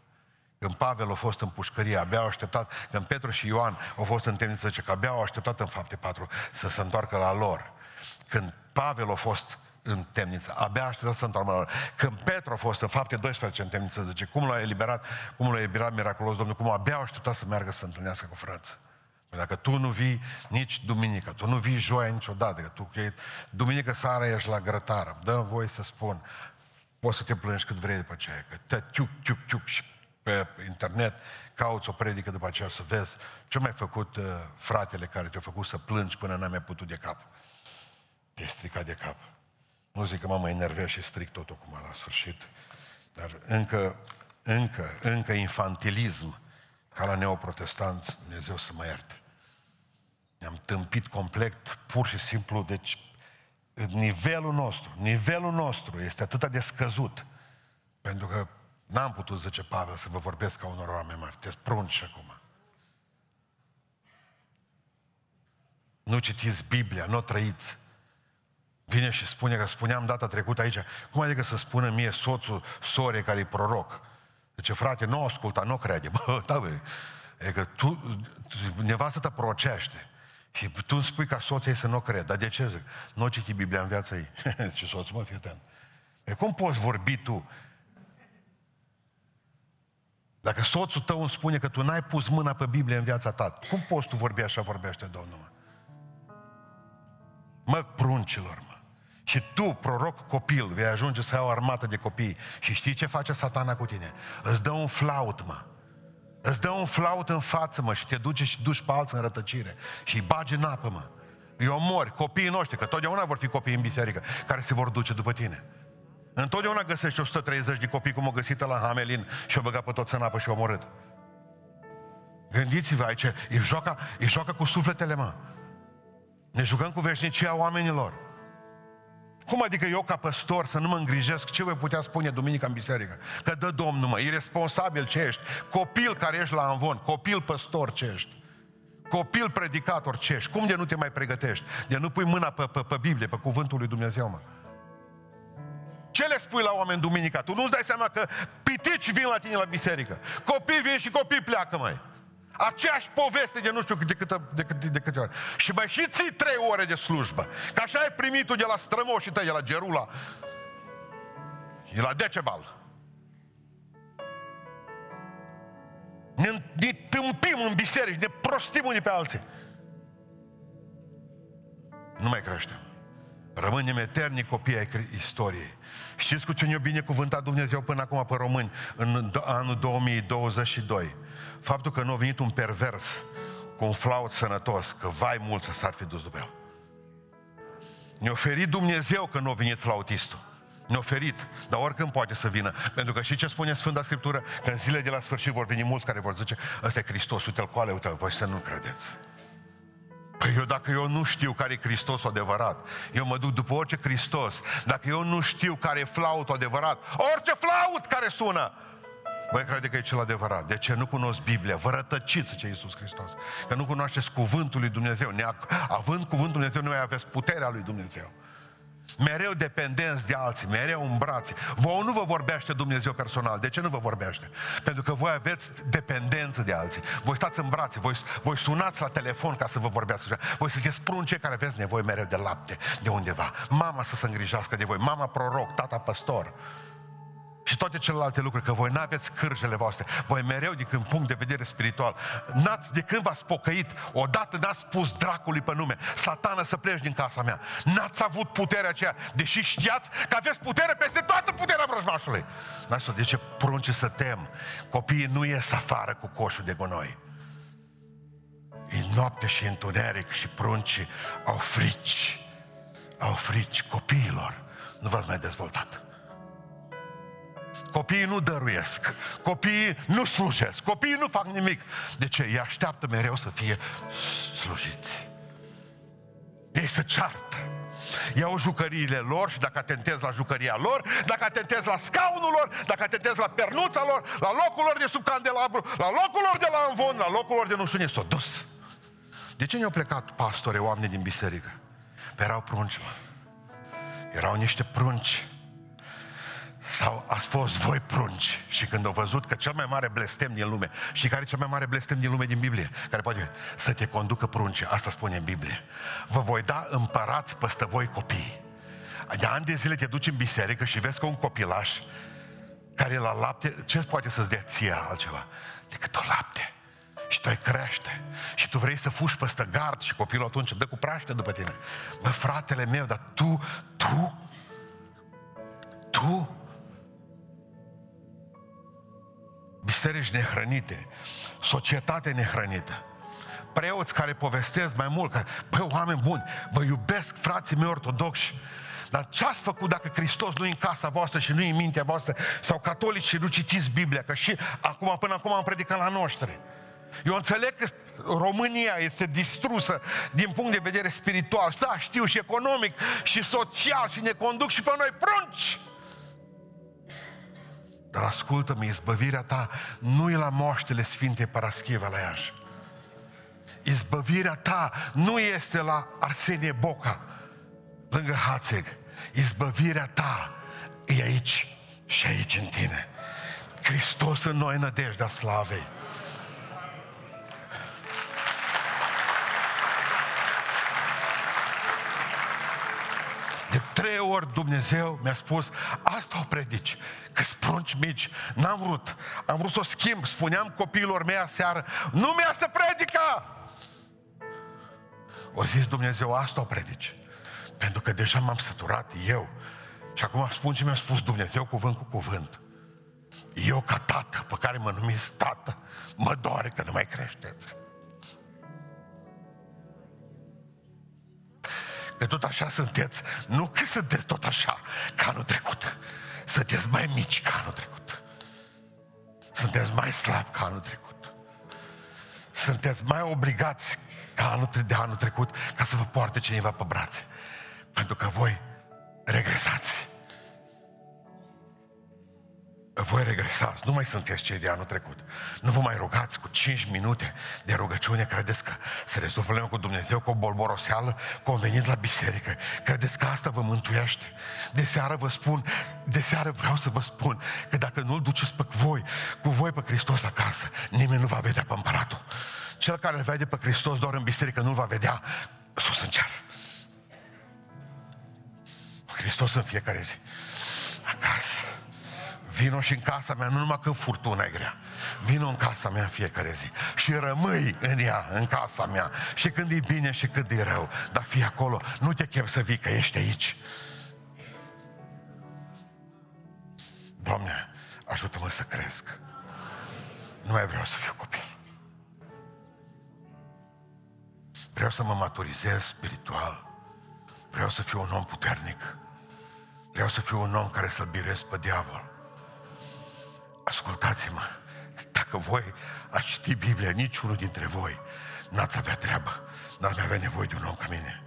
Când Pavel a fost în pușcărie, abia au așteptat, când Petru și Ioan au fost în temniță, zice că abia au așteptat în fapte patru să se întoarcă la lor. Când Pavel a fost în temniță. Abia așteptat să întoarcă lor. Când Petru a fost în fapte 12 în temniță, zice, cum l-a eliberat, cum l-a eliberat miraculos Domnul, cum abia a așteptat să meargă să se întâlnească cu frații. Păi dacă tu nu vii nici duminică, tu nu vii joia niciodată, că tu duminică seara ești la grătară, dă voie să spun, poți să te plângi cât vrei după aceea, că te ciuc, ciuc, ciuc și pe internet cauți o predică după aceea să vezi ce mai făcut uh, fratele care te-a făcut să plângi până n-ai mai putut de cap. Te-ai stricat de cap. Nu zic că mă mai enervez și stric totul cum la sfârșit, dar încă, încă, încă infantilism ca la neoprotestanți, Dumnezeu să mă ierte. Ne-am tâmpit complet, pur și simplu, deci nivelul nostru, nivelul nostru este atât de scăzut, pentru că n-am putut, zice Pavel, să vă vorbesc ca unor oameni mari, te prunci acum. Nu citiți Biblia, nu o trăiți. Vine și spune că spuneam data trecută aici, cum adică să spună mie soțul, sore care e proroc? Zice, frate, nu asculta, nu crede. Bă, [laughs] da, bă. E că tu, nevastă te procește. Și tu îmi spui ca soței să nu cred. Dar de ce zic? Nu citi Biblia în viața ei. [laughs] Ce soțul, mă, fii atent. E cum poți vorbi tu? Dacă soțul tău îmi spune că tu n-ai pus mâna pe Biblie în viața ta, cum poți tu vorbi așa vorbește Domnul? Mă, mă pruncilor, mă. Și tu, proroc copil, vei ajunge să ai o armată de copii. Și știi ce face satana cu tine? Îți dă un flaut, mă. Îți dă un flaut în față, mă, și te duce și duci pe alții în rătăcire. Și îi bagi în apă, mă. Îi omori, copiii noștri, că totdeauna vor fi copii în biserică, care se vor duce după tine. Întotdeauna găsești 130 de copii cum o găsită la Hamelin și o băgat pe toți în apă și o omorât. Gândiți-vă aici, e joaca, e joaca cu sufletele, mă. Ne jucăm cu veșnicia oamenilor. Cum adică eu ca păstor să nu mă îngrijesc ce voi putea spune duminica în biserică? Că dă Domnul, mă, irresponsabil ce ești, copil care ești la învon, copil păstor ce ești, copil predicator ce ești, cum de nu te mai pregătești? De nu pui mâna pe, pe, pe Biblie, pe cuvântul lui Dumnezeu, mă? Ce le spui la oameni duminica? Tu nu-ți dai seama că pitici vin la tine la biserică. Copii vin și copii pleacă, mai. Aceeași poveste de nu știu de câte, de, câte, de câte ori. Și mai și ții trei ore de slujbă. Că așa ai primit tu de la strămoșii tăi, de la Gerula. E la Decebal. Ne, ne tâmpim în biserici, ne prostim unii pe alții. Nu mai creștem. Rămânem eterni copii ai istoriei. Știți cu ce ne-a binecuvântat Dumnezeu până acum pe români în anul 2022? Faptul că nu a venit un pervers cu un flaut sănătos, că vai mult să s-ar fi dus după el. Ne-a oferit Dumnezeu că nu a venit flautistul. Ne-a oferit, dar oricând poate să vină. Pentru că și ce spune Sfânta Scriptură? Că în zilele de la sfârșit vor veni mulți care vor zice, ăsta e Hristos, uite-l coale, uite-l, voi să nu credeți. Păi eu dacă eu nu știu care e Hristos adevărat, eu mă duc după orice Hristos. Dacă eu nu știu care e flautul adevărat, orice flaut care sună, voi crede că e cel adevărat. De ce? Nu cunosc Biblia. Vă rătăciți, ce Iisus Hristos. Că nu cunoașteți cuvântul lui Dumnezeu. Având cuvântul lui Dumnezeu, noi aveți puterea lui Dumnezeu mereu dependenți de alții, mereu în brațe. Vă nu vă vorbește Dumnezeu personal. De ce nu vă vorbește? Pentru că voi aveți dependență de alții. Voi stați în brațe, voi, voi sunați la telefon ca să vă vorbească. Voi sunteți prunce care aveți nevoie mereu de lapte, de undeva. Mama să se îngrijească de voi, mama proroc, tata păstor și toate celelalte lucruri, că voi n-aveți cârjele voastre, voi mereu din punct de vedere spiritual, n-ați, de când v-ați pocăit, odată n-ați spus dracului pe nume, satană să pleci din casa mea, n-ați avut puterea aceea, deși știați că aveți putere peste toată puterea vrăjmașului. n de ce prunci să tem? Copiii nu ies afară cu coșul de gunoi. E noapte și întuneric și prunci au frici. Au frici copiilor. Nu v-ați mai dezvoltat. Copiii nu dăruiesc, copiii nu slujesc, copiii nu fac nimic. De ce? Ei așteaptă mereu să fie slujiți. Ei se ceartă. Iau jucăriile lor și dacă atentezi la jucăria lor, dacă atentezi la scaunul lor, dacă atentezi la pernuța lor, la locul lor de sub candelabru, la locul lor de la învon, la locul lor de nu știu s-o dus. De ce ne-au plecat pastore, oameni din biserică? Păi erau prunci, mă. Erau niște prunci sau ați fost voi prunci și când au văzut că cel mai mare blestem din lume și care e cel mai mare blestem din lume din Biblie, care poate să te conducă prunce, asta spune în Biblie. Vă voi da împărați păstă voi copii. De ani de zile te duci în biserică și vezi că un copilaș care la lapte, ce poate să-ți dea ție altceva decât o lapte? Și tu îi crește. Și tu vrei să fugi peste gard și copilul atunci dă cu praște după tine. Bă, fratele meu, dar tu, tu, tu biserici nehrănite, societate nehrănită, preoți care povestesc mai mult, că, băi, oameni buni, vă iubesc frații mei ortodoxi, dar ce ați făcut dacă Hristos nu e în casa voastră și nu e în mintea voastră, sau catolici și nu citiți Biblia, că și acum, până acum am predicat la noștri. Eu înțeleg că România este distrusă din punct de vedere spiritual, da, știu, și economic, și social, și ne conduc și pe noi prunci. Dar ascultă-mă, izbăvirea ta nu e la moaștele Sfintei Paraschiva la Iași. Izbăvirea ta nu este la Arsenie Boca, lângă Hațeg. Izbăvirea ta e aici și aici în tine. Hristos în noi nădejdea slavei. Ori Dumnezeu mi-a spus, asta o predici, că sprunci mici. N-am vrut. Am vrut să o schimb. Spuneam copiilor mei aseară, nu mi-a să predica! O zis Dumnezeu, asta o predici. Pentru că deja m-am săturat eu. Și acum spun ce mi-a spus Dumnezeu cuvânt cu cuvânt. Eu ca tată, pe care mă numiți tată, mă doare că nu mai creșteți. Că tot așa sunteți, nu că sunteți tot așa ca anul trecut. Sunteți mai mici ca anul trecut. Sunteți mai slabi ca anul trecut. Sunteți mai obligați ca anul, de anul trecut ca să vă poarte cineva pe brațe. Pentru că voi regresați voi regresați, nu mai sunteți cei de anul trecut. Nu vă mai rugați cu 5 minute de rugăciune, credeți că se rezolvă problema cu Dumnezeu, cu o bolboroseală, cu venit la biserică. Credeți că asta vă mântuiește? De seară vă spun, de seară vreau să vă spun că dacă nu-L duceți pe voi, cu voi pe Hristos acasă, nimeni nu va vedea pe împăratul. Cel care îl vede pe Hristos doar în biserică nu-L va vedea sus în cer. Hristos în fiecare zi. Acasă Vino și în casa mea, nu numai când furtuna e grea. Vino în casa mea în fiecare zi. Și rămâi în ea, în casa mea. Și când e bine și când e rău. Dar fii acolo. Nu te chem să vii, că ești aici. Doamne, ajută-mă să cresc. Nu mai vreau să fiu copil. Vreau să mă maturizez spiritual. Vreau să fiu un om puternic. Vreau să fiu un om care să-l biresc pe diavol. Ascultați-mă, dacă voi ați citi Biblia, niciunul dintre voi n-ați avea treabă, n-ați avea nevoie de un om ca mine.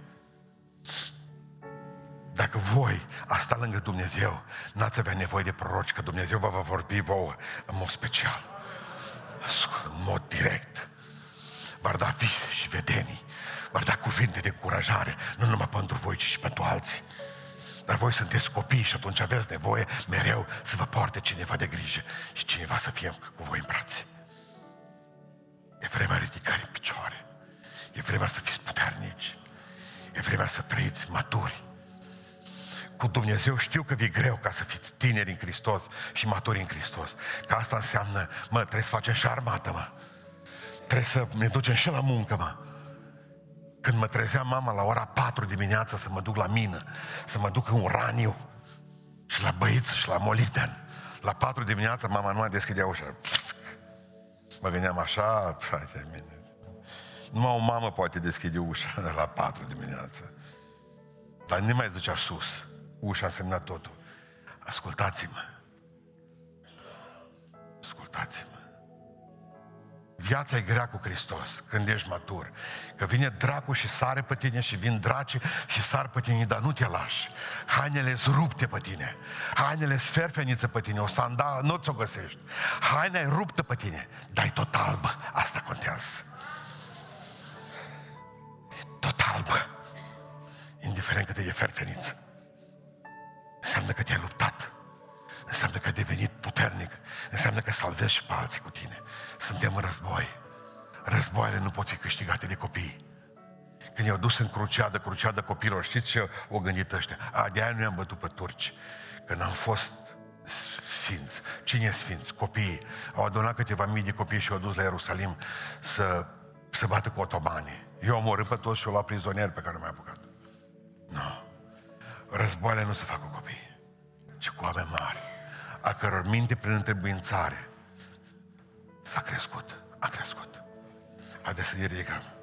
Dacă voi ați sta lângă Dumnezeu, n-ați avea nevoie de proroci, că Dumnezeu vă va vorbi vouă în mod special, în mod direct. V-ar da vise și vedenii, v-ar da cuvinte de încurajare, nu numai pentru voi, ci și pentru alții. Dar voi sunteți copii și atunci aveți nevoie mereu să vă poarte cineva de grijă și cineva să fie cu voi în brațe. E vremea ridicării în picioare. E vremea să fiți puternici. E vremea să trăiți maturi. Cu Dumnezeu știu că vi greu ca să fiți tineri în Hristos și maturi în Hristos. Că asta înseamnă, mă, trebuie să facem și armată, mă. Trebuie să ne ducem și la muncă, mă. Când mă trezea mama la ora 4 dimineața să mă duc la mină, să mă duc în uraniu și la băiță și la molibden. La 4 dimineața mama nu mai deschidea ușa. Mă gândeam așa, frate, mine. Numai o mamă poate deschide ușa [laughs] la 4 dimineața. Dar nu mai zicea sus. Ușa însemna totul. Ascultați-mă. Ascultați-mă. Viața e grea cu Hristos când ești matur. Că vine dracu și sare pe tine și vin draci și sar pe tine, dar nu te lași. Hainele rupte pe tine. Hainele sferfeniță pe tine. O sandală nu ți-o găsești. Haina e ruptă pe tine, dar e tot albă. Asta contează. Tot albă. Indiferent cât e de ferfeniță. Înseamnă că te-ai luptat. Înseamnă că ai devenit puternic. Înseamnă că salvezi și pe alții cu tine. Suntem în război. Războaiele nu pot fi câștigate de copii. Când i-au dus în cruceadă, cruceadă copilor, știți ce au gândit ăștia? A, de aia nu i-am bătut pe turci. Când am fost sfinți. Cine e sfinți? Copiii. Au adunat câteva mii de copii și au dus la Ierusalim să, să bată cu otomanii. Eu am omorât pe toți și au luat prizonieri pe care mi-a apucat. Nu. No. Războaiele nu se fac cu copii, ci cu oameni mari, a căror minte prin întrebuințare s-a crescut, a crescut. Haideți să ne ridicăm.